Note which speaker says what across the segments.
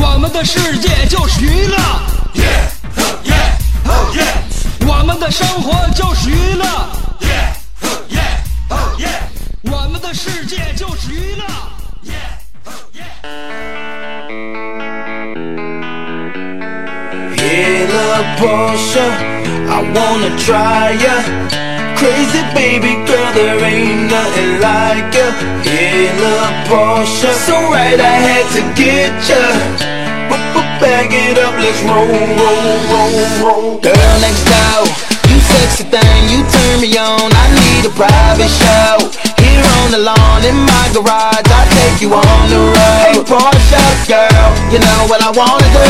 Speaker 1: 我们的世界就是娱乐。我们的生活就是娱乐，我们的世界就是娱乐。
Speaker 2: Yellow Porsche, I wanna try ya. Crazy baby girl, there ain't nothing like ya. Yellow Porsche, so right I had to get ya. Bag it up, let's roll, roll, roll, roll. Girl next door, you sexy thing, you turn me on. I need a private show. Here on the lawn in my garage, I take you on the road. Hey, Porsche girl, you know what I wanna do.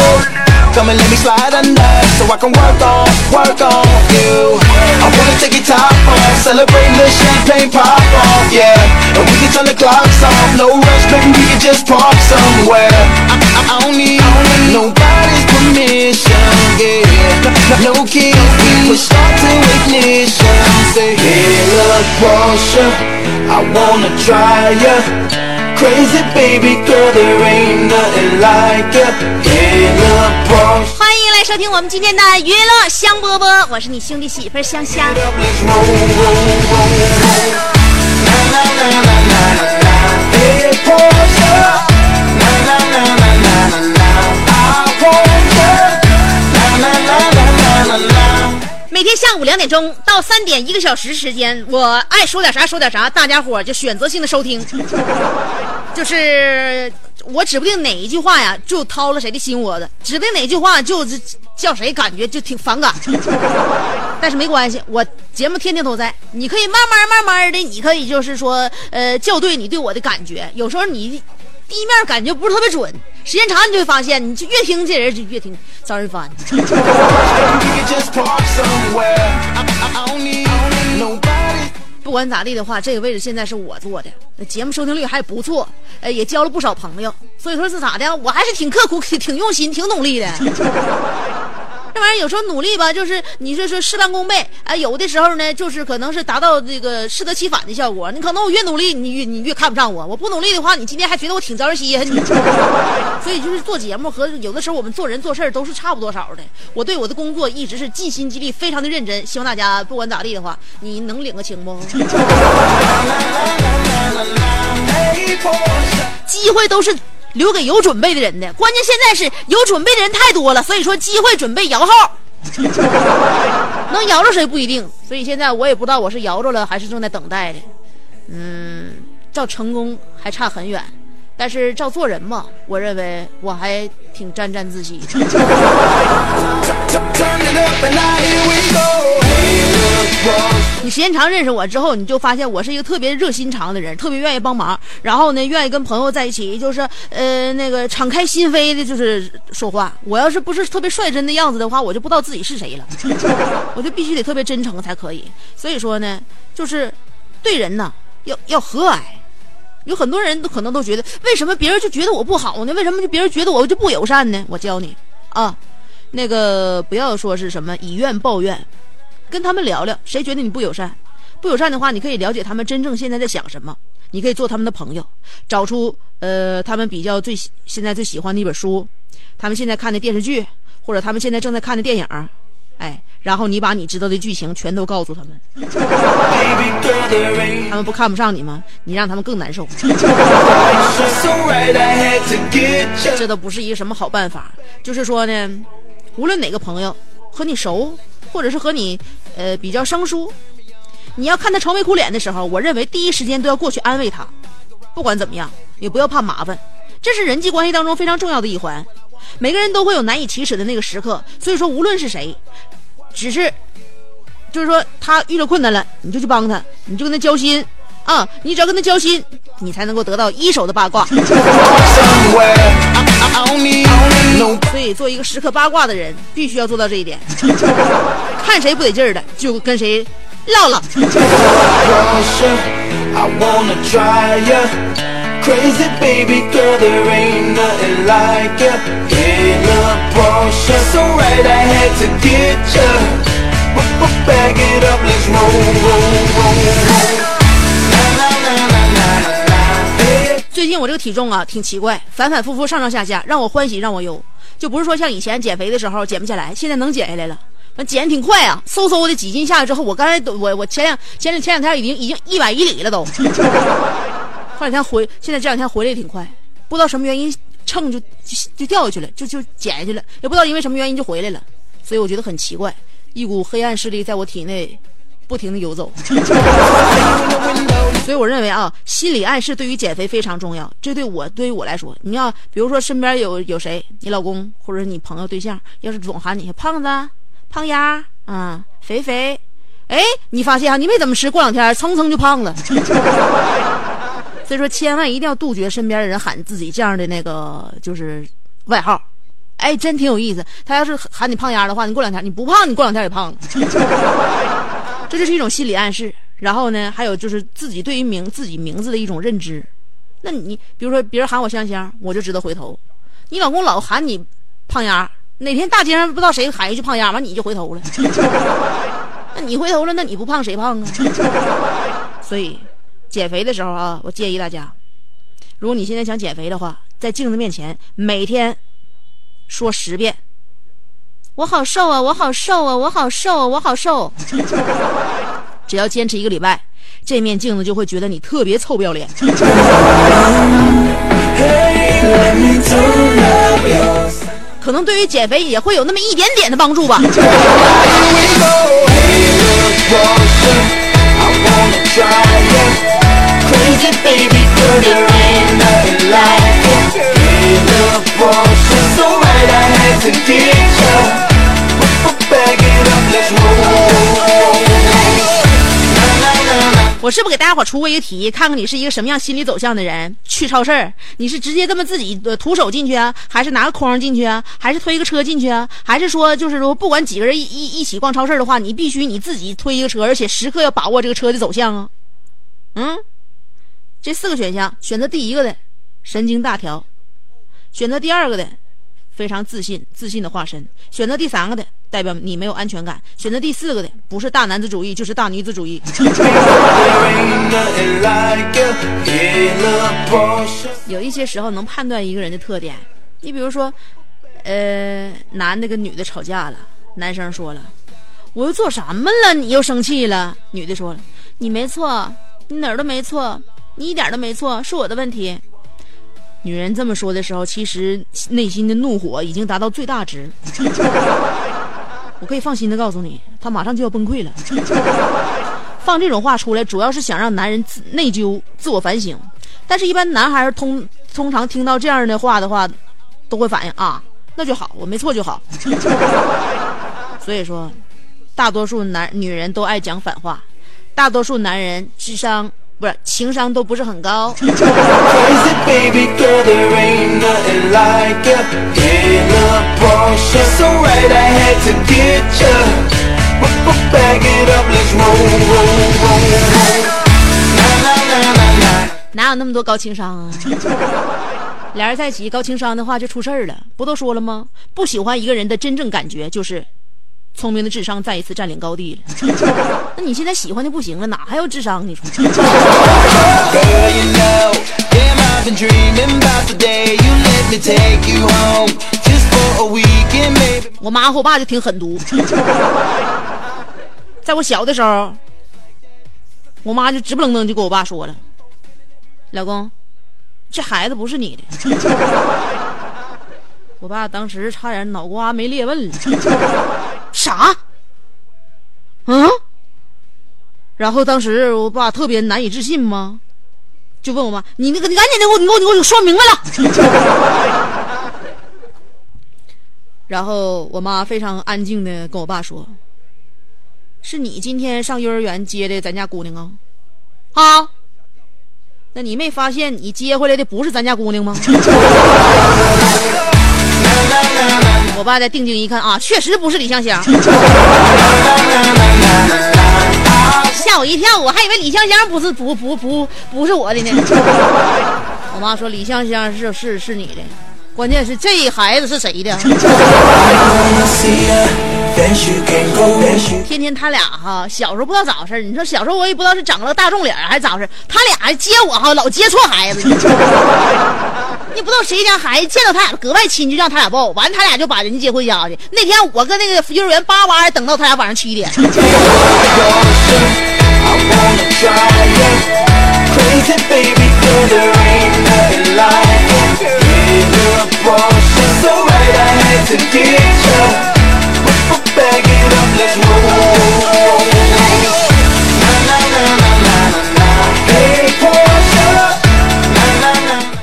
Speaker 2: Come and let me slide under so I can work on, work on you. I wanna take your top off, celebrate the champagne pop off, yeah. And we can turn the clocks off, no rush, baby, we can just park somewhere. No, no keys, we push start to ignition. Say, hey, look, Porsche, I wanna try ya. Crazy baby girl, there ain't nothing like ya. Hey, look, Porsche.
Speaker 3: 欢迎来收听我们今天的娱乐香饽饽，我是你兄弟媳妇儿香香。每天下午两点钟到三点，一个小时时间，我爱说点啥说点啥，大家伙儿就选择性的收听。就是我指不定哪一句话呀，就掏了谁的心窝子；指不定哪句话就是叫谁感觉就挺反感。但是没关系，我节目天天都在，你可以慢慢慢慢的，你可以就是说，呃，校对你对我的感觉。有时候你第一面感觉不是特别准，时间长你就会发现，你就越听这人就越听招人烦。不管咋地的话，这个位置现在是我坐的，节目收听率还不错，呃，也交了不少朋友，所以说是咋的，我还是挺刻苦、挺挺用心、挺努力的。这玩意儿有时候努力吧，就是你说说事半功倍，啊、有的时候呢，就是可能是达到这个适得其反的效果。你可能我越努力，你越你越看不上我；我不努力的话，你今天还觉得我挺招人稀罕。你 所以就是做节目和有的时候我们做人做事都是差不多少的。我对我的工作一直是尽心尽力，非常的认真。希望大家不管咋地的话，你能领个情不？机会都是留给有准备的人的，关键现在是有准备的人太多了，所以说机会准备摇号，能摇着谁不一定，所以现在我也不知道我是摇着了还是正在等待的，嗯，照成功还差很远，但是照做人嘛，我认为我还挺沾沾自喜的。你时间长认识我之后，你就发现我是一个特别热心肠的人，特别愿意帮忙，然后呢，愿意跟朋友在一起，就是呃那个敞开心扉的，就是说话。我要是不是特别率真的样子的话，我就不知道自己是谁了，我就必须得特别真诚才可以。所以说呢，就是对人呐要要和蔼。有很多人都可能都觉得，为什么别人就觉得我不好呢？为什么就别人觉得我就不友善呢？我教你啊，那个不要说是什么以怨报怨，跟他们聊聊，谁觉得你不友善？不友善的话，你可以了解他们真正现在在想什么，你可以做他们的朋友，找出呃他们比较最现在最喜欢的一本书，他们现在看的电视剧，或者他们现在正在看的电影，哎，然后你把你知道的剧情全都告诉他们，他们不看不上你吗？你让他们更难受，这都不是一个什么好办法。就是说呢，无论哪个朋友和你熟，或者是和你呃比较生疏，你要看他愁眉苦脸的时候，我认为第一时间都要过去安慰他，不管怎么样，也不要怕麻烦，这是人际关系当中非常重要的一环。每个人都会有难以启齿的那个时刻，所以说无论是谁，只是就是说他遇到困难了，你就去帮他，你就跟他交心啊，你只要跟他交心，你才能够得到一手的八卦。所 以，做一个时刻八卦的人，必须要做到这一点。看谁不得劲儿的，就跟谁唠唠。
Speaker 2: Crazy baby girl, there ain't nothing like ya. In a Porsche, so right I had to get ya. But, but back it up, let's roll, roll, roll,
Speaker 3: 最近我这个体重啊，挺奇怪，反反复复上上下下，让我欢喜让我忧。就不是说像以前减肥的时候减不下来，现在能减下来了。完减挺快啊，嗖嗖的几斤下来之后，我刚才都我我前两前两前两天已经已经一百一里了都。这两天回，现在这两天回来也挺快，不知道什么原因秤就就就掉下去了，就就减下去了，也不知道因为什么原因就回来了，所以我觉得很奇怪，一股黑暗势力在我体内不停的游走。所以我认为啊，心理暗示对于减肥非常重要。这对我对于我来说，你要比如说身边有有谁，你老公或者你朋友对象，要是总喊你胖子、胖丫啊、肥肥，哎，你发现啊，你没怎么吃，过两天蹭蹭就胖了。所以说，千万一定要杜绝身边的人喊自己这样的那个就是外号。哎，真挺有意思。他要是喊你胖丫的话，你过两天你不胖，你过两天也胖了。这就是一种心理暗示。然后呢，还有就是自己对于名自己名字的一种认知。那你比如说别人喊我香香，我就知道回头。你老公老喊你胖丫，哪天大街上不知道谁喊一句胖丫，完你就回头了。那你回头了，那你不胖谁胖啊？所以减肥的时候啊，我建议大家，如果你现在想减肥的话，在镜子面前每天说十遍：“我好瘦啊，我好瘦啊，我好瘦啊，我好瘦。”只要坚持一个礼拜，这面镜子就会觉得你特别臭不要脸。可能对于减肥也会有那么一点点的帮助吧。
Speaker 2: wanna try it Crazy baby girl, there ain't nothing like it Get up, boss, it's alright, I had to get ya Back it up, let's roll
Speaker 3: 我是不是给大家伙出过一个题，看看你是一个什么样心理走向的人？去超市，你是直接这么自己呃徒手进去啊，还是拿个筐进去啊，还是推个车进去啊？还是说就是说不管几个人一一一起逛超市的话，你必须你自己推一个车，而且时刻要把握这个车的走向啊？嗯，这四个选项，选择第一个的神经大条，选择第二个的非常自信，自信的化身；选择第三个的代表你没有安全感；选择第四个的不是大男子主义就是大女子主义。有一些时候能判断一个人的特点。你比如说，呃，男的跟女的吵架了，男生说了：“我又做什么了？你又生气了？”女的说了：“你没错，你哪儿都没错，你一点都没错，是我的问题。”女人这么说的时候，其实内心的怒火已经达到最大值。我可以放心的告诉你，她马上就要崩溃了。放这种话出来，主要是想让男人自内疚、自我反省。但是，一般男孩儿通通常听到这样的话的话，都会反应啊，那就好，我没错就好。所以说，大多数男女人都爱讲反话，大多数男人智商不是情商都不是很高。哪有那么多高情商啊？俩人在一起高情商的话就出事儿了，不都说了吗？不喜欢一个人的真正感觉就是，聪明的智商再一次占领高地了。那你现在喜欢的不行了，哪还有智商？你说。我妈和我爸就挺狠毒。在我小的时候，我妈就直不愣登就跟我爸说了：“老公，这孩子不是你的。”我爸当时差点脑瓜没裂问了。啥？嗯？然后当时我爸特别难以置信吗？就问我妈：“你那个，你赶紧的给我，你给我，你给我说明白了。”然后我妈非常安静的跟我爸说：“是你今天上幼儿园接的咱家姑娘啊？啊？那你没发现你接回来的不是咱家姑娘吗？我爸再定睛一看啊，确实不是李香香，吓我一跳，我还以为李香香不是不不不不是我的呢。我妈说李香香是是是你的，关键是这孩子是谁的？天天他俩哈，小时候不知道咋回事儿你说小时候我也不知道是长了个大众脸还是咋回事儿？他俩接我哈，老接错孩子。你不知道谁家孩子见到他俩格外亲，就让他俩抱，完他俩就把人接回家去。那天我跟那个幼儿园叭叭等到他俩晚上七点，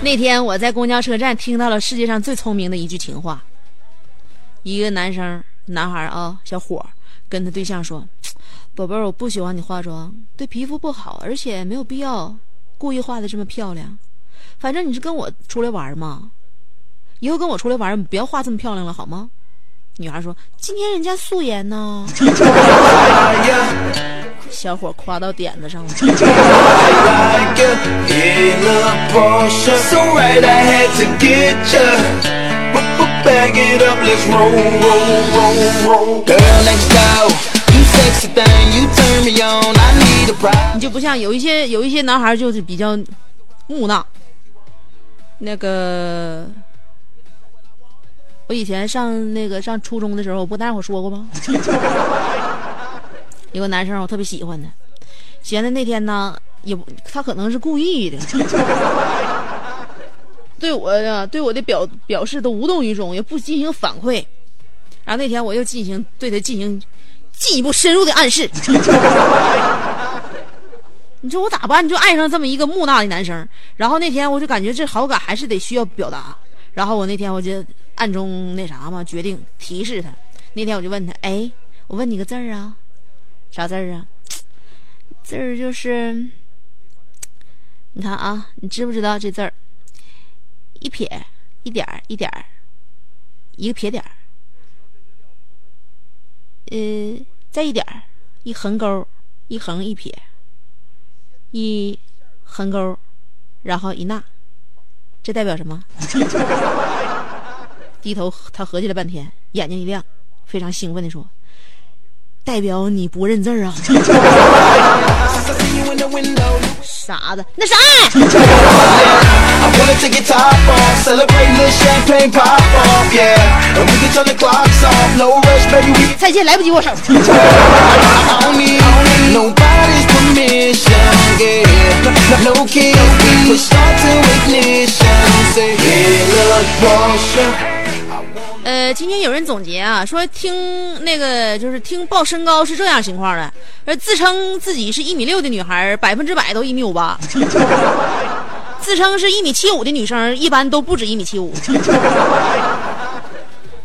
Speaker 3: 那天我在公交车站听到了世界上最聪明的一句情话。一个男生，男孩啊，小伙跟他对象说：“宝贝儿，我不喜欢你化妆，对皮肤不好，而且没有必要故意化的这么漂亮。反正你是跟我出来玩嘛，以后跟我出来玩，你不要化这么漂亮了，好吗？”女孩说：“今天人家素颜呢。”小伙夸到点子上了。你就不像有一些有一些男孩就是比较木讷。那个，我以前上那个上初中的时候，我不跟大伙说过吗？有个男生我特别喜欢他，喜欢的那天呢，也不他可能是故意的，对我呀对我的表表示都无动于衷，也不进行反馈。然后那天我又进行对他进行进一步深入的暗示。你说我咋办？你就爱上这么一个木讷的男生。然后那天我就感觉这好感还是得需要表达。然后我那天我就暗中那啥嘛，决定提示他。那天我就问他，哎，我问你个字儿啊，啥字儿啊？字儿就是，你看啊，你知不知道这字儿？一撇，一点儿，一点儿，一个撇点儿，呃，再一点儿，一横勾，一横一撇。一横勾，然后一捺，这代表什么？低头，他合计了半天，眼睛一亮，非常兴奋地说：“代表你不认字儿啊！”傻子，那是爱。再见，来不及握手。呃，今天有人总结啊，说听那个就是听报身高是这样情况的，自称自己是一米六的女孩，百分之百都一米五八；自称是一米七五的女生，一般都不止一米七五；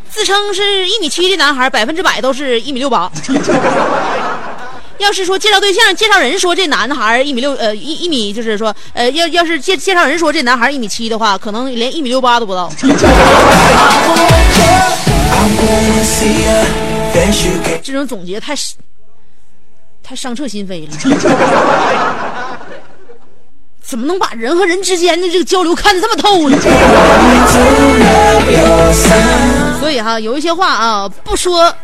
Speaker 3: 自称是一米七的男孩，百分之百都是一米六八。要是说介绍对象，介绍人说这男孩一米六，呃，一一米就是说，呃，要要是介介绍人说这男孩一米七的话，可能连一米六八都不到。这种总结太太伤彻心扉了。怎么能把人和人之间的这个交流看得这么透呢？所以哈，有一些话啊，不说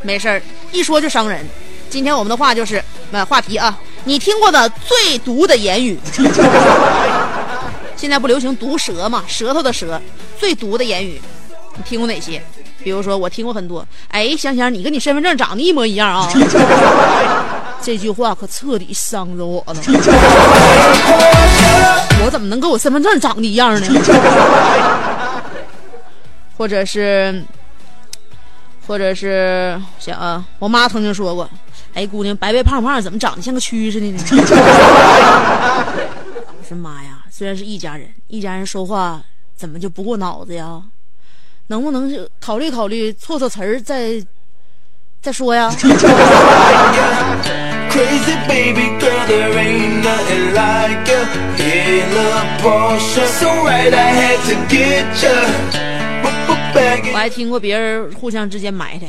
Speaker 3: 没事儿，一说就伤人。今天我们的话就是，呃，话题啊，你听过的最毒的言语。现在不流行毒舌嘛，舌头的舌，最毒的言语，你听过哪些？比如说，我听过很多。哎，香香，你跟你身份证长得一模一样啊！这句话可彻底伤着我了。我怎么能跟我身份证长得一样呢？或者是，或者是想啊，我妈曾经说过，哎，姑娘，白白胖胖，怎么长得像个蛆似的呢？我说 妈呀，虽然是一家人，一家人说话怎么就不过脑子呀？能不能考虑考虑，错错词儿再再说呀？我还听过别人互相之间埋汰。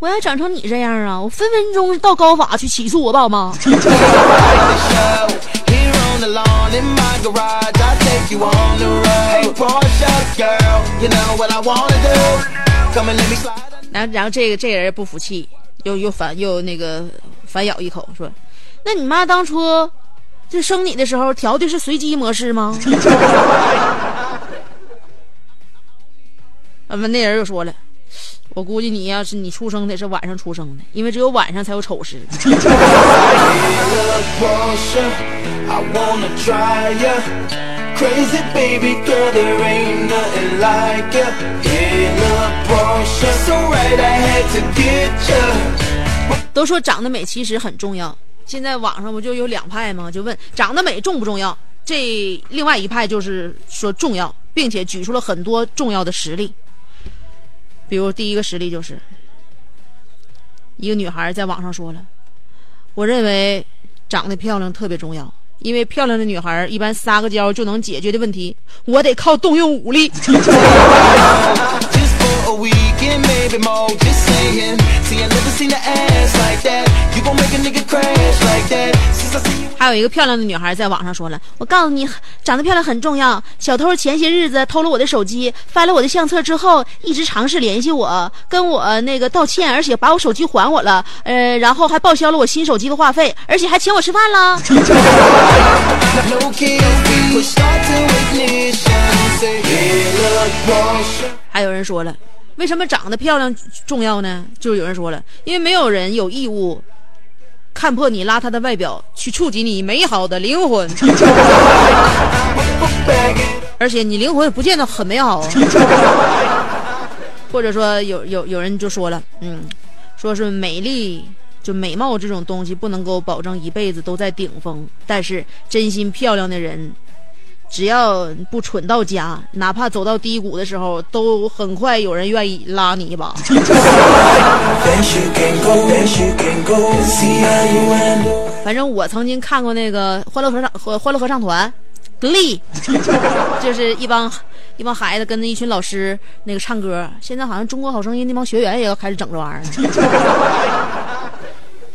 Speaker 3: 我要长成你这样啊，我分分钟到高法去起诉我爸妈。然后，然后这个这个人不服气，又又反又那个反咬一口，说：“那你妈当初这生你的时候调的是随机模式吗？”那 那人又说了。我估计你要是你出生得是晚上出生的，因为只有晚上才有丑事。
Speaker 2: Little Portia, I wanna try ya. Crazy baby girl, there ain't nothing like ya. Hey, little Portia, so right I had to get ya.
Speaker 3: 都说长得美其实很重要，现在网上不就有两派吗？就问长得美重不重要？这另外一派就是说重要，并且举出了很多重要的实例。比如第一个实例就是，一个女孩在网上说了：“我认为长得漂亮特别重要，因为漂亮的女孩一般撒个娇就能解决的问题，我得靠动用武力。”
Speaker 2: yeah，
Speaker 3: 还有一个漂亮的女孩在网上说了，我告诉你，长得漂亮很重要。小偷前些日子偷了我的手机，翻了我的相册之后，一直尝试联系我，跟我那个道歉，而且把我手机还我了，呃，然后还报销了我新手机的话费，而且还请我吃饭了。还有人说了。为什么长得漂亮重要呢？就是有人说了，因为没有人有义务看破你邋遢的外表，去触及你美好的灵魂。而且你灵魂也不见得很美好啊。或者说有有有人就说了，嗯，说是美丽就美貌这种东西不能够保证一辈子都在顶峰，但是真心漂亮的人，只要不蠢到家，哪怕走到低谷的时候，都很快有人愿意拉你一把。反正我曾经看过那个欢乐合唱和欢乐合唱团，Glee，就是一帮一帮孩子跟着一群老师那个唱歌。现在好像中国好声音那帮学员也要开始整这玩意儿了。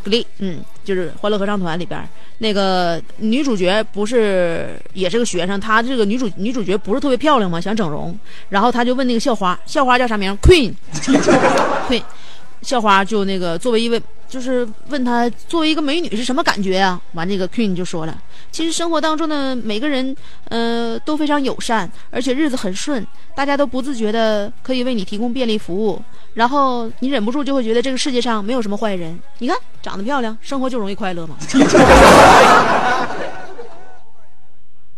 Speaker 3: Glee，嗯，就是欢乐合唱团里边那个女主角不是也是个学生，她这个女主女主角不是特别漂亮吗？想整容，然后她就问那个校花，校花叫啥名？Queen，Queen。校花就那个作为一位，就是问她作为一个美女是什么感觉啊？完，这个 Queen 就说了，其实生活当中的每个人，呃，都非常友善，而且日子很顺，大家都不自觉的可以为你提供便利服务，然后你忍不住就会觉得这个世界上没有什么坏人。你看，长得漂亮，生活就容易快乐嘛。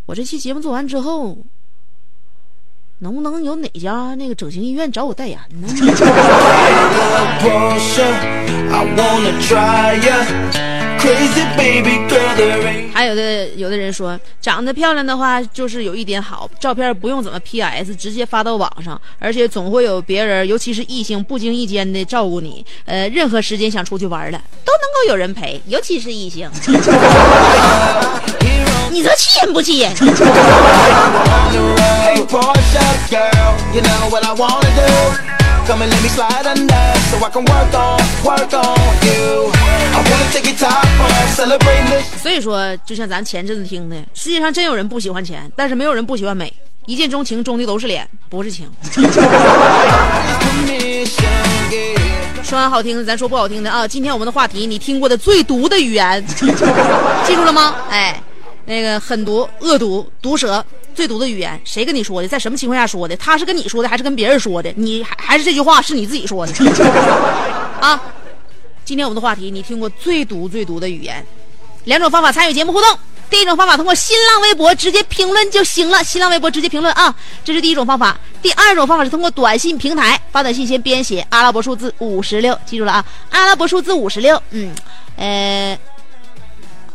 Speaker 3: 我这期节目做完之后，能不能有哪家那个整形医院找我代言呢. 还有的有的人说，长得漂亮的话，就是有一点好，照片不用怎么 PS，直接发到网上，而且总会有别人，尤其是异性，不经意间的照顾你。呃，任何时间想出去玩了，都能够有人陪，尤其是异性。你这气人不气人？所以说，就像咱前阵子听的，世界上真有人不喜欢钱，但是没有人不喜欢美。一见钟情，钟的都是脸，不是情。说完好听的，咱说不好听的啊！今天我们的话题，你听过的最毒的语言，记住了吗？哎。那个狠毒、恶毒、毒舌，最毒的语言，谁跟你说的？在什么情况下说的？他是跟你说的，还是跟别人说的？你还还是这句话是你自己说的？啊！今天我们的话题，你听过最毒最毒的语言？两种方法参与节目互动。第一种方法通过新浪微博直接评论就行了，新浪微博直接评论啊，这是第一种方法。第二种方法是通过短信平台发短信，先编写阿拉伯数字五十六，记住了啊，阿拉伯数字五十六，嗯，呃，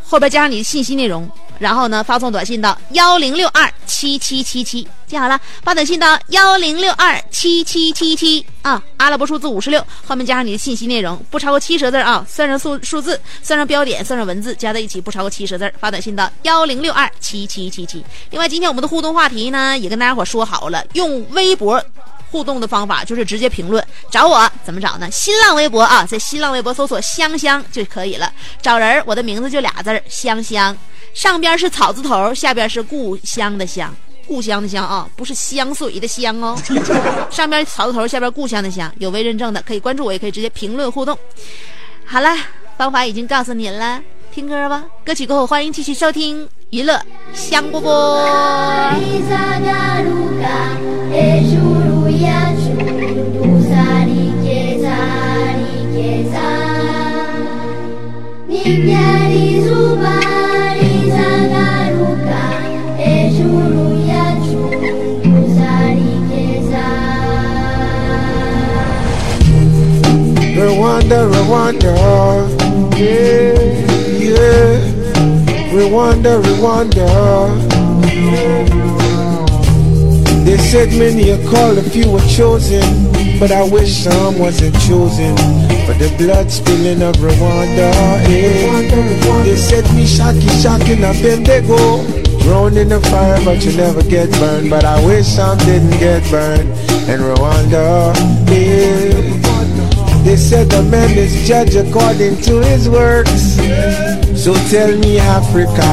Speaker 3: 后边加上你的信息内容，然后呢发送短信到幺零六二七七七七，记好了，发短信到幺零六二七七七七啊，阿拉伯数字五十六，后面加上你的信息内容，不超过七十字啊，算上数数字，算上标点，算上文字，加在一起不超过七十字，发短信到幺零六二七七七七。另外，今天我们的互动话题呢，也跟大家伙说好了，用微博。互动的方法就是直接评论找我，怎么找呢？新浪微博啊，在新浪微博搜索“香香”就可以了。找人，我的名字就俩字儿“香香”，上边是草字头，下边是故乡的乡，故乡的乡啊，不是香水的香哦。上边草字头，下边故乡的乡，有未认证的可以关注我，也可以直接评论互动。好了，方法已经告诉您了，听歌吧。歌曲过后，欢迎继续收听娱乐香饽饽。
Speaker 4: Rwanda, yeah, yeah. Rwanda, Rwanda. They said many are called, a few were chosen, but I wish some wasn't chosen for the blood spilling of Rwanda. Yeah. They said me shocky, shocking up in they go. Thrown in the fire, but you never get burned. But I wish some didn't get burned in Rwanda. Yeah. They said the man is judged according to his works. So tell me, Africa,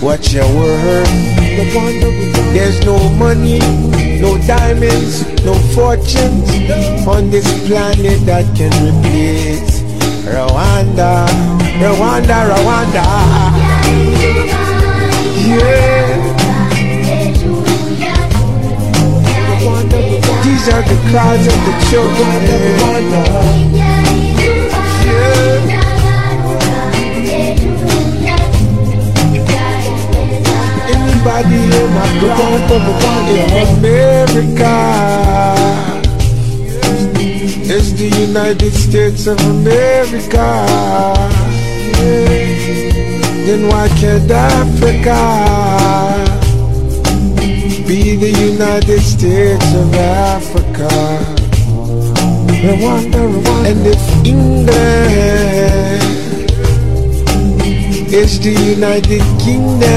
Speaker 4: what's your worth? There's no money, no diamonds, no fortunes on this planet that can replace Rwanda, Rwanda, Rwanda. Yeah. These the cries of the children Rwanda. Yeah. Anybody in my ground from America? It's the United States of America. Then why can't Africa be the United States of Africa? Rwanda, Rwanda. And if England is the United Kingdom,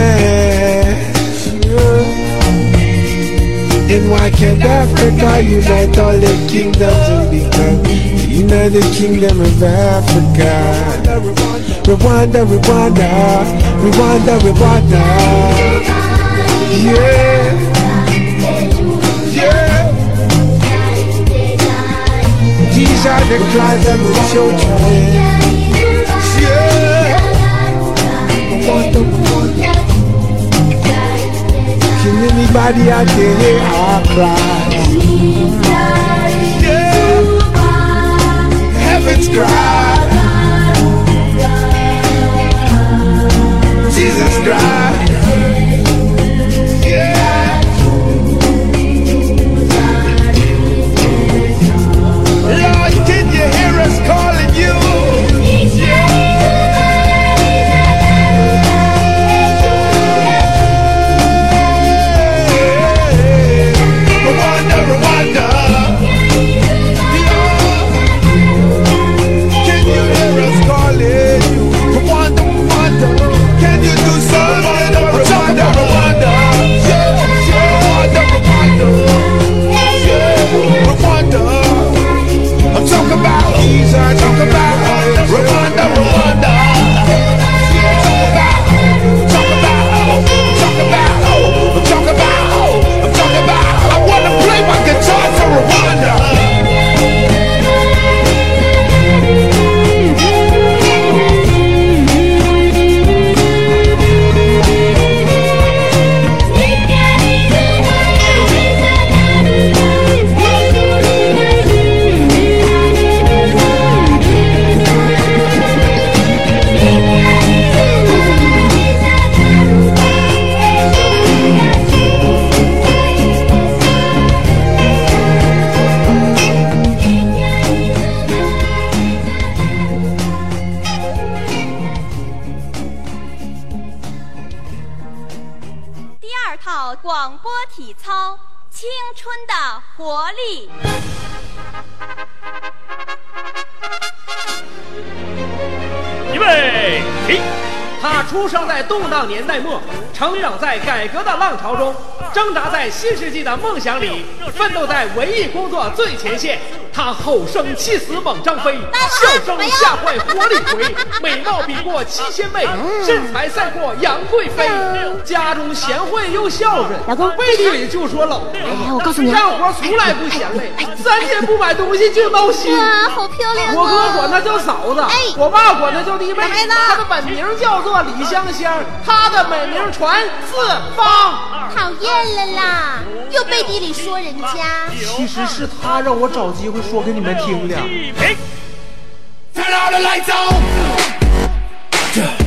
Speaker 4: then why can't Africa unite all the kingdoms and become the United Kingdom of Africa? Rwanda, Rwanda, Rwanda, Rwanda. Yeah. Yeah. Dziś żadnych razem się uczymy Can anybody out there hear cry? Yeah. Heaven's cry. Jesus cry.
Speaker 5: 浪潮中，挣扎在新世纪的梦想里，奋斗在文艺工作最前线。他吼声气死猛张飞，笑声吓坏活李逵，美貌比过七仙妹，身材赛过杨贵妃。家中贤惠又孝顺，
Speaker 3: 老公
Speaker 5: 背地里就说老婆。
Speaker 3: 哎，我告诉你，
Speaker 5: 干活从来不嫌累，三天不买东西就闹心。
Speaker 6: 哇，好漂亮啊！
Speaker 5: 我哥管她叫嫂子，
Speaker 3: 哎
Speaker 5: 我爸管她叫弟妹。
Speaker 3: 孩子
Speaker 5: 她的本名叫做李香香，她的美名传四方。
Speaker 6: 讨厌了啦，又背地里说人家。
Speaker 7: 其实是他让我找机会说给你们听的。
Speaker 8: Turn all the lights on. Yeah.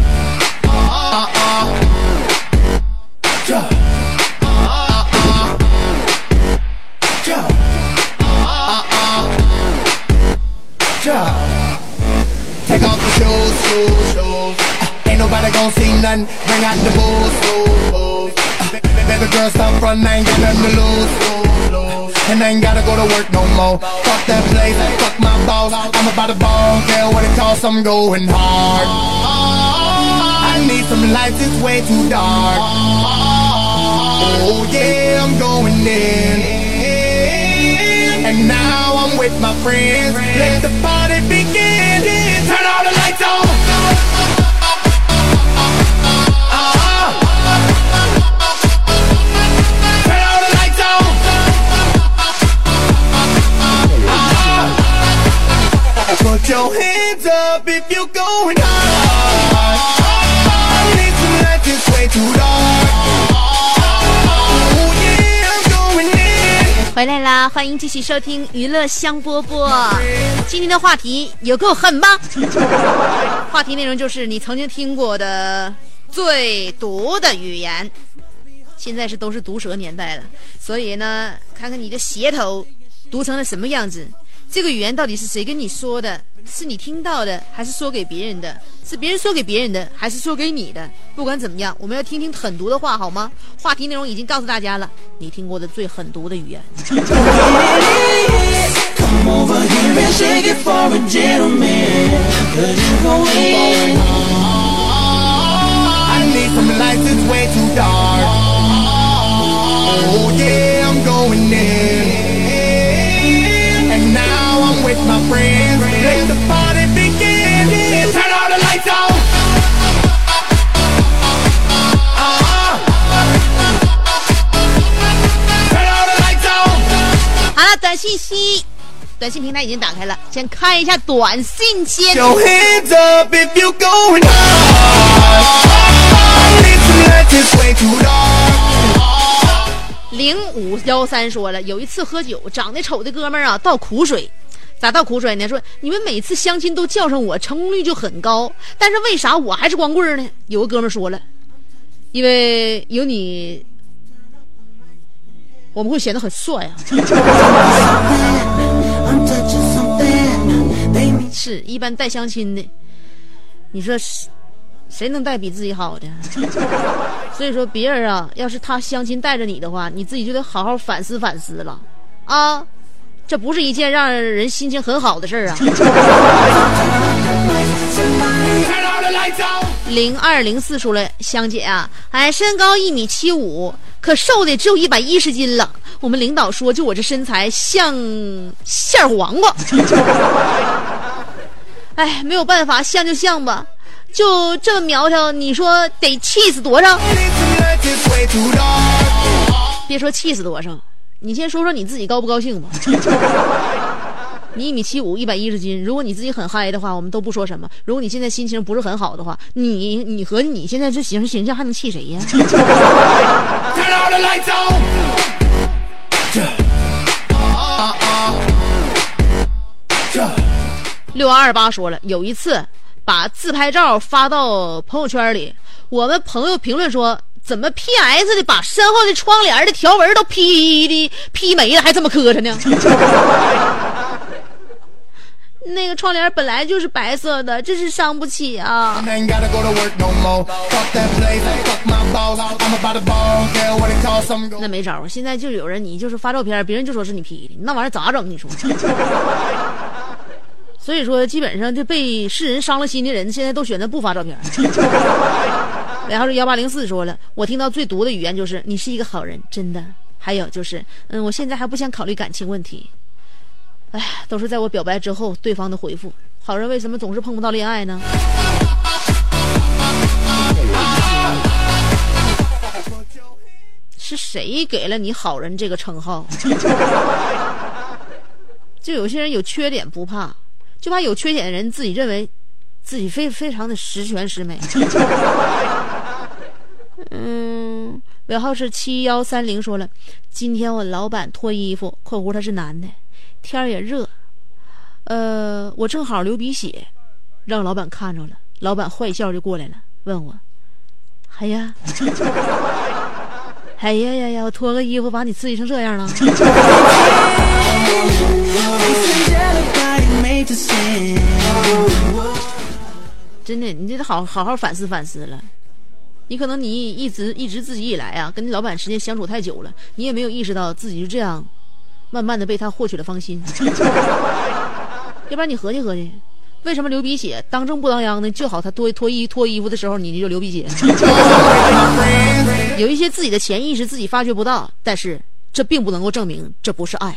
Speaker 8: Uh, uh, uh. Yeah. Uh, uh, yeah. Yeah. Take off the shoes, shoes, shoes. Uh, ain't nobody gonna see none. Bring out the booze, booze, booze. Uh, baby girl, stop running, got nothing to lose. And I ain't gotta go to work no more. Fuck that place, fuck my boss. I'm about to ball, care what it costs. I'm going hard. I need some lights, it's way too dark. Oh yeah, I'm going in. And now I'm with my friends. Let the party begin. your hands up if you're going hard. I need it way too dark.
Speaker 3: 回来啦！欢迎继续收听娱乐香饽饽。今天的话题有够狠吗？话题内容就是你曾经听过的最毒的语言。现在是都是毒舌年代了，所以呢，看看你的鞋头毒成了什么样子，这个语言到底是谁跟你说的？是你听到的，还是说给别人的？是别人说给别人的，还是说给你的？不管怎么样，我们要听听狠毒的话，好吗？话题内容已经告诉大家了，你听过的最狠毒的语言。
Speaker 9: Friends. Let the party begin. Turn all the lights on. Turn all the lights on.
Speaker 3: 好了，短信息，短信平台已经打开了，先看一下短信先。
Speaker 9: Your hands up if you're going hard. I need some lights, it's way too dark.
Speaker 3: 零五幺三说了，有一次喝酒，长得丑的哥们儿啊倒苦水，咋倒苦水呢？说你们每次相亲都叫上我，成功率就很高，但是为啥我还是光棍呢？有个哥们说了，因为有你，我们会显得很帅啊。是一般带相亲的，你说谁谁能带比自己好的？所以说别人啊，要是他相亲带着你的话，你自己就得好好反思反思了啊！这不是一件让人心情很好的事儿啊。零二零四说了，香姐啊，哎，身高一米七五，可瘦的只有一百一十斤了。我们领导说，就我这身材像馅儿黄瓜。哎，没有办法，像就像吧，就这么苗条，你说得气死多少.别说气死多少，你先说说你自己高不高兴吧。你一米七五，一百一十斤，如果你自己很嗨的话，我们都不说什么。如果你现在心情不是很好的话，你你和你现在这形形象还能气谁呀. 六二二八说了，有一次把自拍照发到朋友圈里，我们朋友评论说，怎么 PS 的把身后的窗帘的条纹都 P 的 P 没了，还这么磕碜呢？那个窗帘本来就是白色的，这是伤不起啊。那没招儿，现在就有人你就是发照片，别人就说是你 P 的，那玩意儿咋整？你说？所以说，基本上就被世人伤了心的人，现在都选择不发照片。然后是幺八零四说了，我听到最毒的语言就是你是一个好人，真的。还有就是，嗯，我现在还不想考虑感情问题。哎，都是在我表白之后，对方的回复。好人为什么总是碰不到恋爱呢？是谁给了你好人这个称号？就有些人有缺点不怕，就怕有缺点的人自己认为自己非非常的十全十美。嗯，尾号是七幺三零说了，今天我老板脱衣服（括弧他是男的），天也热，呃，我正好流鼻血，让老板看着了，老板坏笑就过来了，问我，哎呀。哎呀呀呀！我脱个衣服把你刺激成这样了。真的，你这得好好好反思反思了。你可能你一直一直自己以来啊，跟你老板时间相处太久了，你也没有意识到自己就这样，慢慢的被他获取了芳心。要不然你合计合计，为什么流鼻血当正不当央的，就好他脱脱衣脱衣服的时候你就流鼻血？有一些自己的潜意识自己发觉不到，但是这并不能够证明这不是爱。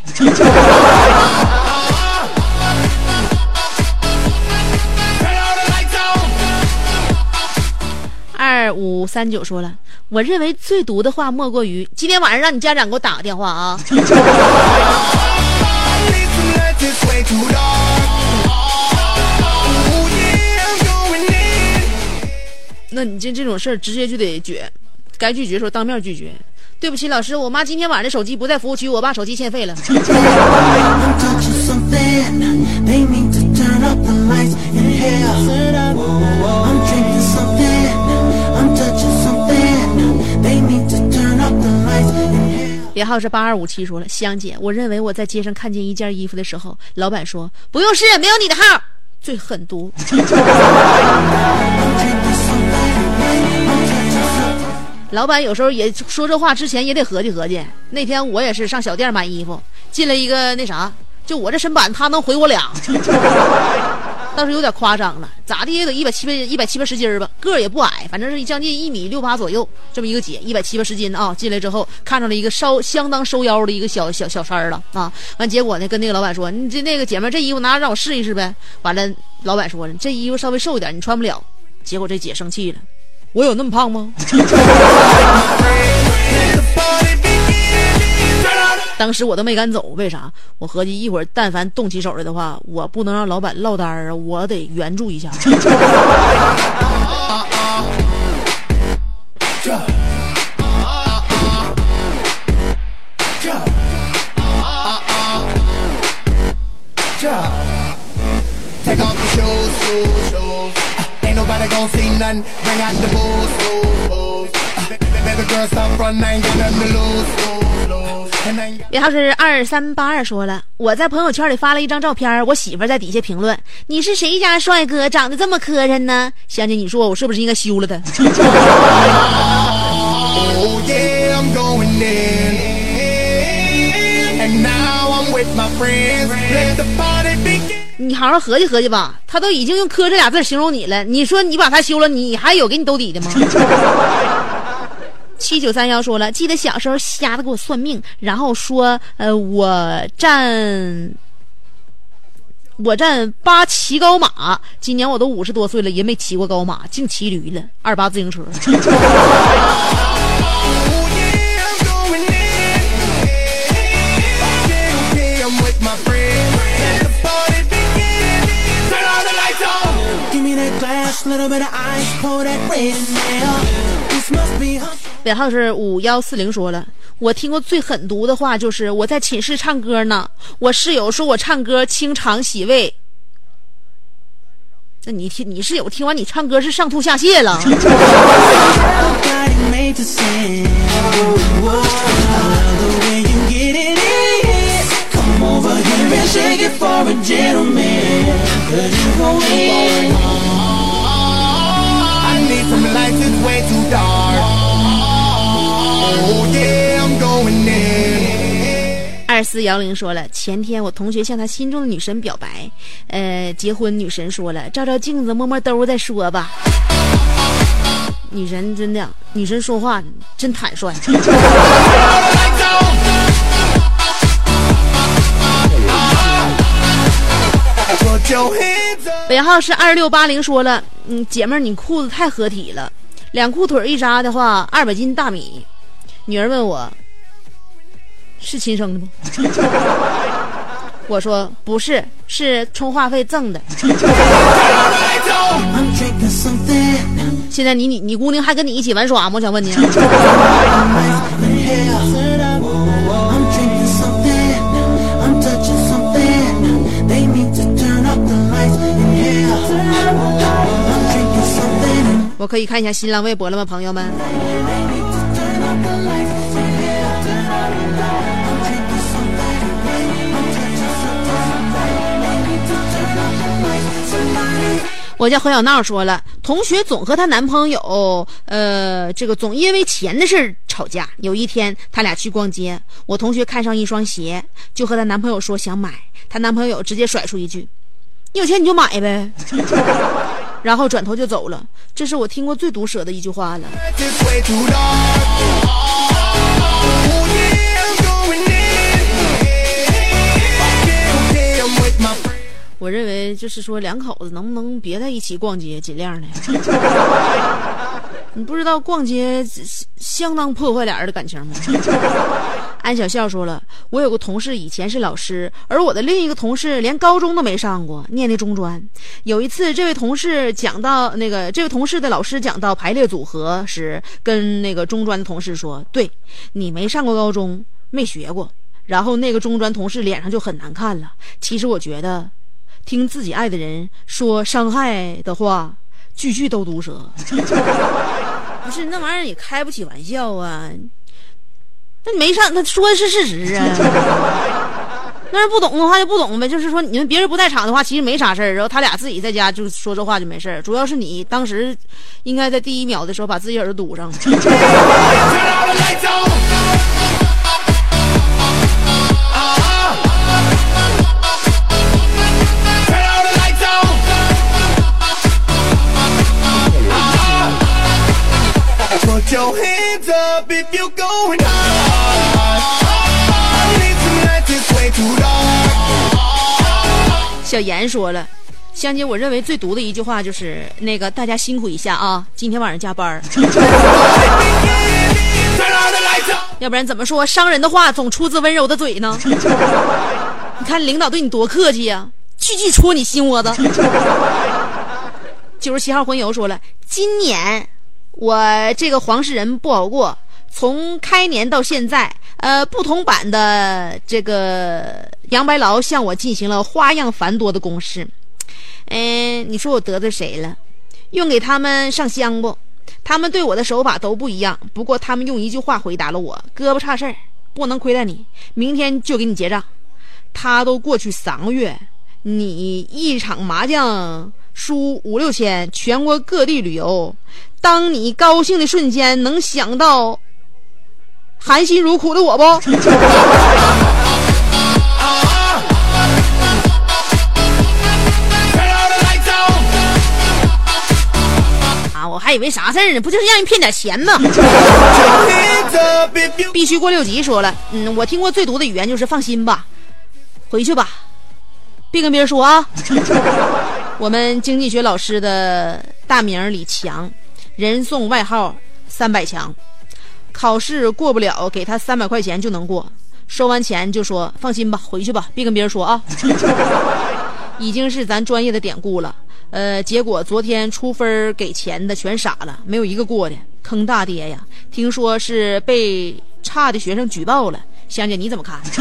Speaker 3: 二五三九说了，我认为最毒的话莫过于今天晚上让你家长给我打个电话啊。那你这这种事儿直接就得绝，该拒绝的时候当面拒绝。对不起，老师，我妈今天晚上手机不在服务区，我爸手机欠费了。
Speaker 10: in here.
Speaker 3: 编号是八二五七说了，香姐，我认为我在街上看见一件衣服的时候，老板说不用试，没有你的号，最狠毒。老板有时候也说这话之前也得合计合计。那天我也是上小店买衣服，进了一个那啥，就我这身板，他能回我俩，倒是有点夸张了。咋的也得一百七八一百七八十斤儿吧，个儿也不矮，反正是将近一米六八左右，这么一个姐，一百七八十斤啊。进来之后看着了一个稍相当收腰的一个小小小衫儿了啊。完结果呢，跟那个老板说：“你这那个姐们，这衣服拿着让我试一试呗。”完了，老板说：“这衣服稍微瘦一点，你穿不了。”结果这姐生气了，我有那么胖吗？当时我都没敢走，为啥？我合计一会儿但凡动起手来的话，我不能让老板落单儿啊，我得援助一下。然后是二三八二说了我在朋友圈里发了一张照片我媳妇在底下评论你是谁家帅哥长得这么磕碜呢？香姐你说我是不是应该休了他你好好合计合计吧他都已经用磕这俩字形容你了你说你把他休了你还有给你兜底的吗？七九三幺说了，记得小时候瞎子给我算命，然后说，呃，我占我占八骑高马，今年我都五十多岁了，也没骑过高马，净骑驴了，二八自行车。
Speaker 10: little bit of ice, pour that red in there. This must be.
Speaker 3: 尾号是五幺四零说了，我听过最狠毒的话就是我在寝室唱歌呢，我室友说我唱歌清肠洗胃。那你听，你室友听完你唱歌是上吐下泻了。
Speaker 10: Life is way too dark.
Speaker 3: 二四幺零说了，前天我同学向他心中的女神表白，呃，结婚女神说了，照照镜子，摸摸兜再说吧。女神真的，女神说话真坦率。尾号是二六八零说了，嗯，姐妹你裤子太合体了，两裤腿一扎的话，二百斤大米。女儿问我，是亲生的吗？我说不是，是充话费赠的。现在你你你姑娘还跟你一起玩耍吗？我想问你。我可以看一下新浪微博了吗，朋友们？我家何小闹说了，同学总和她男朋友，呃，这个总因为钱的事儿吵架。有一天，他俩去逛街，我同学看上一双鞋，就和她男朋友说想买，她男朋友直接甩出一句：“你有钱你就买呗。”然后转头就走了。这是我听过最毒舌的一句话了。我认为就是说，两口子能不能别在一起逛街，尽量的。你不知道逛街相当破坏俩人的感情吗？安小笑说了，我有个同事以前是老师，而我的另一个同事连高中都没上过，念的中专。有一次，这位同事讲到那个这位同事的老师讲到排列组合时，跟那个中专的同事说：“对你没上过高中，没学过。”然后那个中专同事脸上就很难看了。其实我觉得。听自己爱的人说伤害的话，句句都毒舌。不是那玩意儿也开不起玩笑啊！那你没上，他说的是事实啊。那人不懂的话就不懂呗。就是说你们别人不在场的话，其实没啥事儿。然后他俩自己在家就说这话就没事儿。主要是你当时应该在第一秒的时候把自己耳朵堵上。小严说了，香姐，我认为最毒的一句话就是那个大家辛苦一下啊，今天晚上加班 要不然怎么说伤人的话总出自温柔的嘴呢？你看领导对你多客气呀，句句戳你心窝子。九十七号魂游说了，今年。我这个黄世仁不好过，从开年到现在，呃，不同版的这个杨白劳向我进行了花样繁多的攻势。嗯，你说我得罪谁了？用给他们上香不？他们对我的手法都不一样。不过他们用一句话回答了我：胳膊差事儿，不能亏待你，明天就给你结账。他都过去三个月，你一场麻将输五六千，全国各地旅游。当你高兴的瞬间，能想到含辛茹苦的我不？啊，我还以为啥事儿呢？不就是让人骗点钱吗？必须过六级。说了，嗯，我听过最毒的语言就是放心吧，回去吧，别跟别人说啊。我们经济学老师的大名李强。人送外号“三百强”，考试过不了，给他三百块钱就能过。收完钱就说：“放心吧，回去吧，别跟别人说啊。”已经是咱专业的典故了。呃，结果昨天出分给钱的全傻了，没有一个过的，坑大爹呀！听说是被差的学生举报了，香姐你怎么看？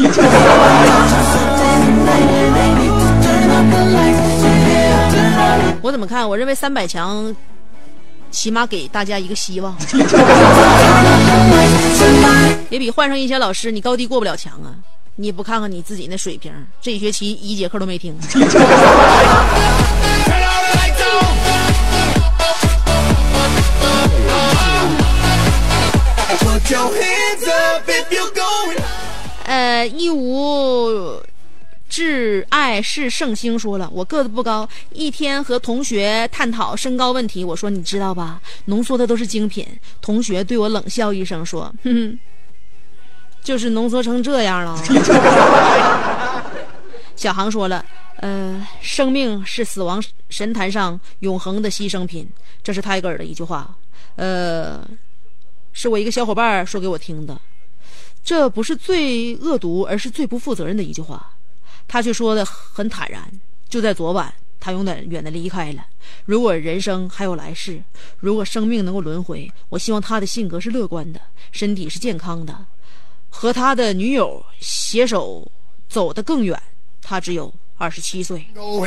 Speaker 3: 我怎么看？我认为三百强。起码给大家一个希望，也比换上一些老师你高低过不了强啊！你不看看你自己那水平，这一学期一节课都没听。呃，一无挚爱是圣星说了，我个子不高，一天和同学探讨身高问题，我说你知道吧，浓缩的都是精品。同学对我冷笑一声说，哼哼，就是浓缩成这样了。小航说了，呃，生命是死亡神坛上永恒的牺牲品，这是泰戈尔的一句话，呃，是我一个小伙伴说给我听的。这不是最恶毒，而是最不负责任的一句话。他却说的很坦然。就在昨晚，他永远远的离开了。如果人生还有来世，如果生命能够轮回，我希望他的性格是乐观的，身体是健康的，和他的女友携手走得更远。他只有二十七岁。
Speaker 8: Oh.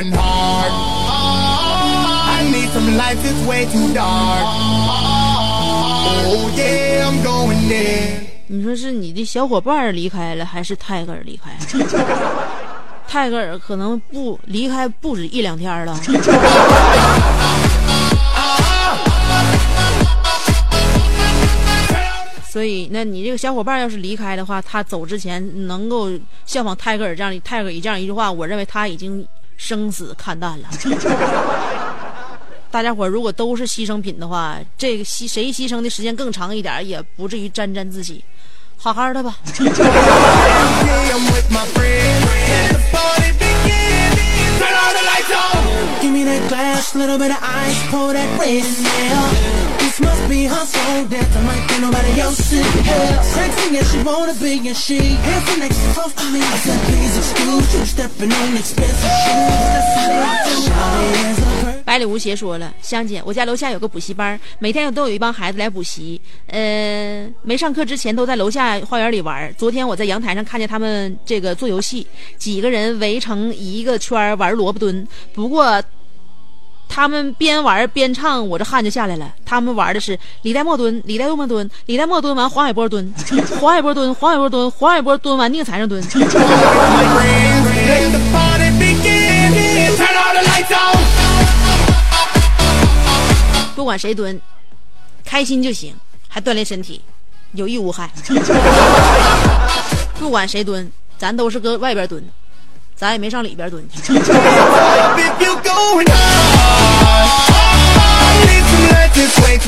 Speaker 3: 你说是你的小伙伴离开了，还是泰戈尔离开了？泰戈尔可能不离开不止一两天了。所以，那你这个小伙伴要是离开的话，他走之前能够效仿泰戈尔这样泰戈尔这样一句话，我认为他已经生死看淡了。大家伙如果都是牺牲品的话，这个牺谁牺牲的时间更长一点，也不至于沾沾自喜。好好的吧。
Speaker 10: that glass, little bit of ice, pour that red in there. This must be her soul dancing like ain't nobody else in here. Sexy as she wanna be, and she dancing next close to me. I said, please excuse you, stepping on expensive shoes. That's a little Shawty is a per-
Speaker 3: 百里无邪说了，香姐，我家楼下有个补习班，每天都有一帮孩子来补习。呃，没上课之前都在楼下花园里玩。昨天我在阳台上看见他们这个做游戏，几个人围成一个圈玩萝卜蹲。不过他们边玩边唱，我这汗就下来了。他们玩的是李代沫蹲，李代沫蹲，李代沫蹲完黄海波蹲，黄海波蹲，黄海波蹲，黄海波蹲完宁财神蹲。不管谁蹲，开心就行，还锻炼身体，有益无害。不管谁蹲，咱都是搁外边蹲，咱也没上里边蹲去。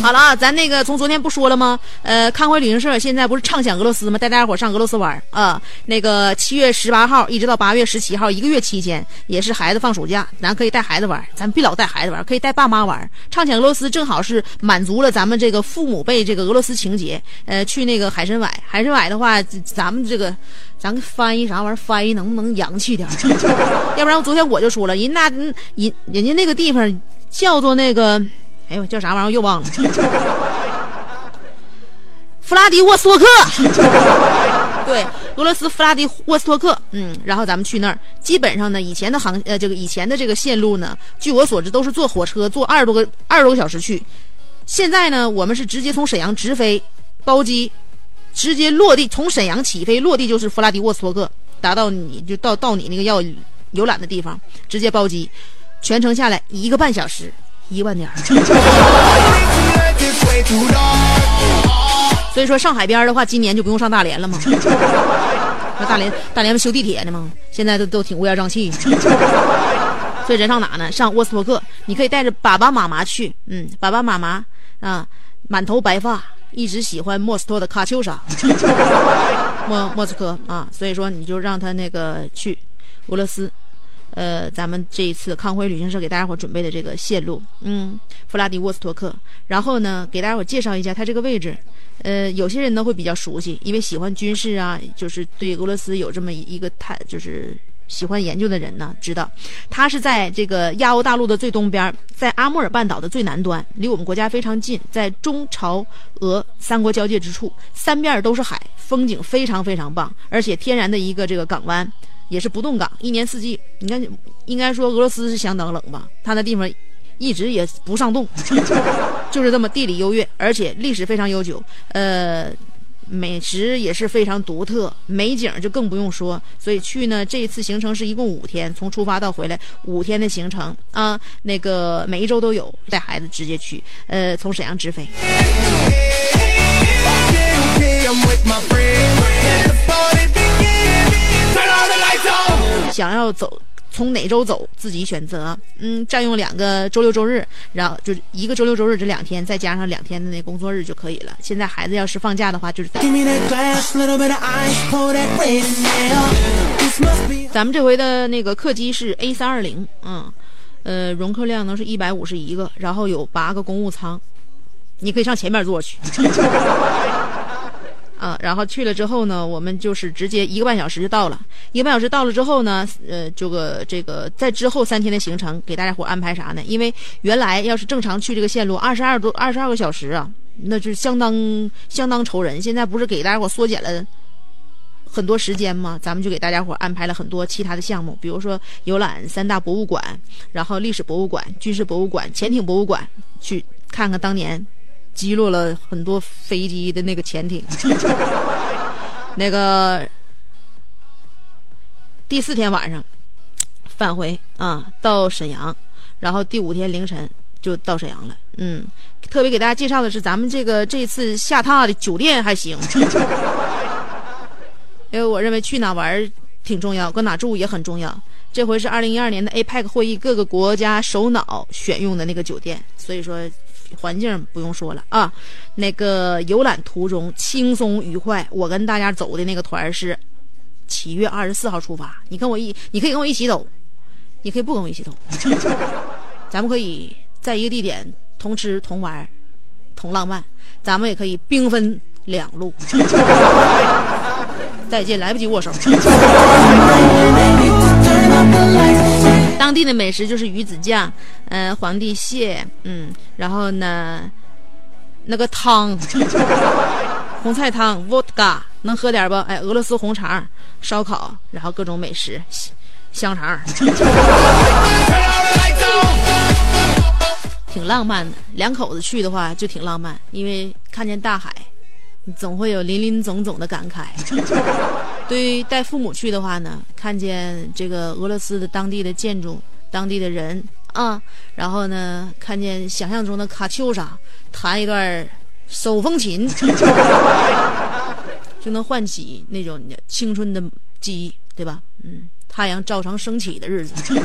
Speaker 3: 好了啊，咱那个从昨天不说了吗？呃，康辉旅行社现在不是畅想俄罗斯吗？带大家伙上俄罗斯玩啊、那个七月十八号一直到八月十七号，一个月期间，也是孩子放暑假，咱可以带孩子玩，咱别老带孩子玩，可以带爸妈玩。畅想俄罗斯正好是满足了咱们这个父母辈这个俄罗斯情节。呃，去那个海参崴，海参崴的话，咱们这个。咱翻译啥玩意儿？翻译能不能洋气点儿？要不然昨天我就说了，人那人人家那个地方叫做那个，哎呦叫啥玩意儿？又忘了。弗拉迪沃斯托克，对，俄罗斯弗拉迪沃斯托克，嗯，然后咱们去那儿，基本上呢，以前的航呃这个以前的这个线路呢，据我所知都是坐火车坐二十多个二十多个小时去，现在呢，我们是直接从沈阳直飞，包机，直接落地，从沈阳起飞落地就是弗拉迪沃斯托克，达到你就到到你那个要游览的地方，直接包机，全程下来一个半小时，一万点。所以说上海边的话，今年就不用上大连了嘛。那大连大连不修地铁呢吗？现在都都挺乌烟瘴气。所以人上哪呢？上沃斯托克，你可以带着爸爸妈妈去，嗯，爸爸妈妈啊，满头白发，一直喜欢莫斯托的喀秋莎，莫莫斯科啊，所以说你就让他那个去俄罗斯。呃，咱们这一次康辉旅行社给大家伙准备的这个线路，嗯，弗拉迪沃斯托克，然后呢，给大家伙介绍一下它这个位置。呃，有些人呢会比较熟悉，因为喜欢军事啊，就是对俄罗斯有这么一个太，就是喜欢研究的人呢，知道它是在这个亚欧大陆的最东边，在阿穆尔半岛的最南端，离我们国家非常近，在中朝俄三国交界之处，三面都是海，风景非常非常棒，而且天然的一个这个港湾。也是不动港，一年四季。你看，应该说俄罗斯是相当冷吧？它那地方一直也不上冻，就是这么地理优越，而且历史非常悠久。呃，美食也是非常独特，美景就更不用说。所以去呢，这一次行程是一共五天，从出发到回来五天的行程啊。那个每一周都有，带孩子直接去，呃，从沈阳直飞。想要走从哪周走自己选择。嗯，占用两个周六周日，然后就一个周六周日这两天，再加上两天的那工作日就可以了。现在孩子要是放假的话，就是咱们这回的那个客机是 A 三二零，嗯，呃，容客量呢是一百五十一个，然后有八个公务舱，你可以上前面坐去。啊，然后去了之后呢，我们就是直接一个半小时就到了。一个半小时到了之后呢，呃，这个这个在之后三天的行程给大家伙安排啥呢？因为原来要是正常去这个线路二十二多二十二个小时啊，那就相当相当愁人。现在不是给大家伙缩减了很多时间吗？咱们就给大家伙安排了很多其他的项目，比如说游览三大博物馆，然后历史博物馆、军事博物馆、潜艇博物馆，去看看当年击落了很多飞机的那个潜艇。那个第四天晚上返回啊，到沈阳，然后第五天凌晨就到沈阳了。嗯，特别给大家介绍的是咱们这个这次下榻的酒店还行。因为我认为去哪玩儿挺重要，搁哪住也很重要。这回是二零一二年的 APEC 会议各个国家首脑选用的那个酒店，所以说环境不用说了啊。那个游览途中轻松愉快，我跟大家走的那个团是七月二十四号出发。你跟我一，你可以跟我一起走，你可以不跟我一起走，咱们可以在一个地点同吃同玩同浪漫，咱们也可以兵分两路。再见，来不及握手。当地的美食就是鱼子酱，嗯、皇帝蟹，嗯，然后呢，那个汤，红菜汤，vodka，能喝点不？哎，俄罗斯红肠，烧烤，然后各种美食，香肠，挺浪漫的。两口子去的话就挺浪漫，因为看见大海。总会有林林总总的感慨。对于带父母去的话呢，看见这个俄罗斯的当地的建筑、当地的人啊，然后呢，看见想象中的卡秋莎弹一段手风琴，就能唤起那种青春的记忆，对吧？嗯，太阳照常升起的日子。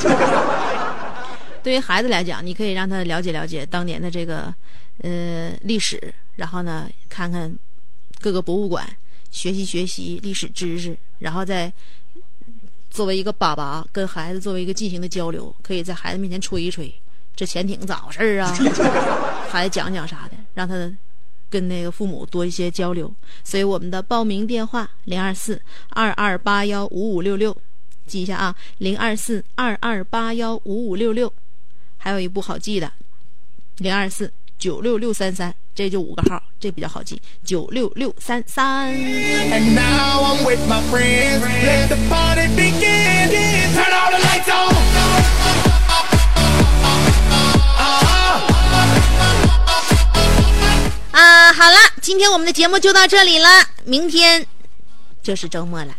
Speaker 3: 对于孩子来讲，你可以让他了解了解当年的这个呃历史，然后呢，看看各个博物馆，学习学习历史知识，然后再作为一个爸爸跟孩子作为一个进行的交流，可以在孩子面前吹一吹这潜艇咋回事儿啊，孩子讲讲啥的，让他跟那个父母多一些交流。所以我们的报名电话零二四二二八幺五五六六，记一下啊，零二四二二八幺五五六六。还有一部好记的，零二四九六六三三，这就五个号，这比较好记，九六六三三。
Speaker 8: And now I'm with my friends. Let the party begin. Turn all the lights on. Uh-huh.
Speaker 3: 啊，好了，今天我们的节目就到这里了，明天就是周末了。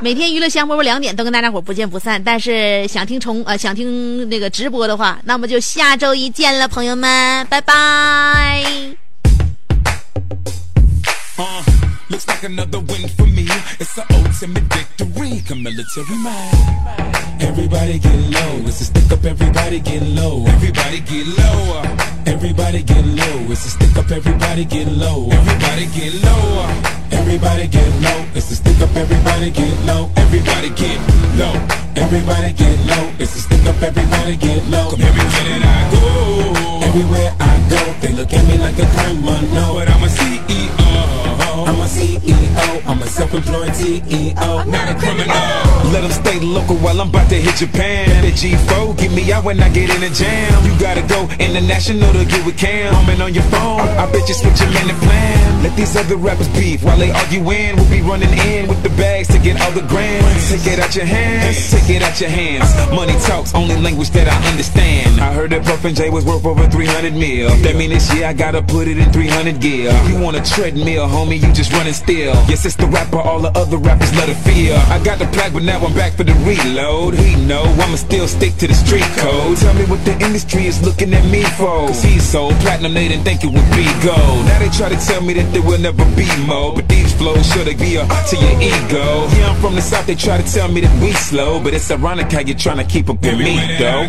Speaker 3: 每天娱乐香饽饽两点都跟大家伙不见不散。但是想听重呃想听那个直播的话，那么就下周一见了，朋友们，拜拜。
Speaker 11: Uh, looks like another win for me. It's the ultimate victory. Come military man. Everybody get low. It's a stick up. Everybody get low. Everybody get low. Everybody get low. It's a stick up. Everybody get low. Everybody get low. Everybody get low. It's a stick up. Everybody get low. Everybody get low. Everybody get low. It's a stick up. Everybody get low. Come everywhere that I go. Everywhere I go, they look at me like a criminal. But I'm a CEO. I'm a CEO. I'm a self-employed CEO, not a criminal. Let them stay local while I'm about to hit Japan. That G4 get me out when I get in a jam. You gotta go international to get with Cam. Comment on your phone. I bet you switch your man and plan. Let these other rappers beef while they arguing. We'll be running in with the bags to get all the grams. Take it out your hands. Take it out your hands. Money talks, only language that I understand. I heard that Puff and J was worth over 300 mil. That mean this year I gotta put it in 300 gear. You want a treadmill, homie, you just running still. Yes, it's the rapper, all the other rappers let it feel. I got the plaque, but now I'm back for the reload. He know I'ma still stick to the street code. Tell me what the industry is looking at me for. Cause he's so platinum, they didn't think it would be gold. Now they try to tell me that there will never be more. But these flows sure to be a to your ego. Yeah, I'm from the south, they try to tell me that we slow. But it's ironic how you're trying to keep up with me, though.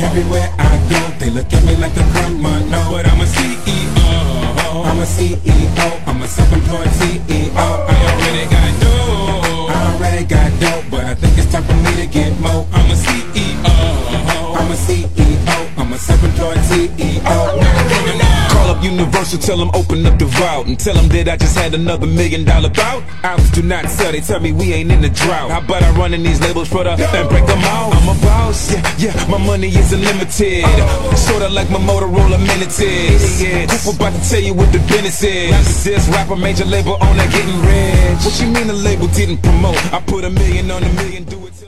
Speaker 12: Everywhere I go, they look at me like a criminal. But I'm a CEO. I'm a CEO. I'm a self-employed CEO. I already got dough. I already got dough, but I think it's time for me to get more. I'm a CEO. I'm a CEO. I'm a self-employed CEO.
Speaker 11: Call up Universal, tell them open up the vault and tell them that I just had another million dollar bout. Albums do not sell, they tell me we ain't in the drought. How about I run in these labels for the and break them out? I'm a boss, yeah, yeah, my money is unlimited. Sorta like my Motorola Minities. Cooper about to tell you what the business is. This rapper major label on that getting rich. What you mean the label didn't promote? I put a million on a million, do it.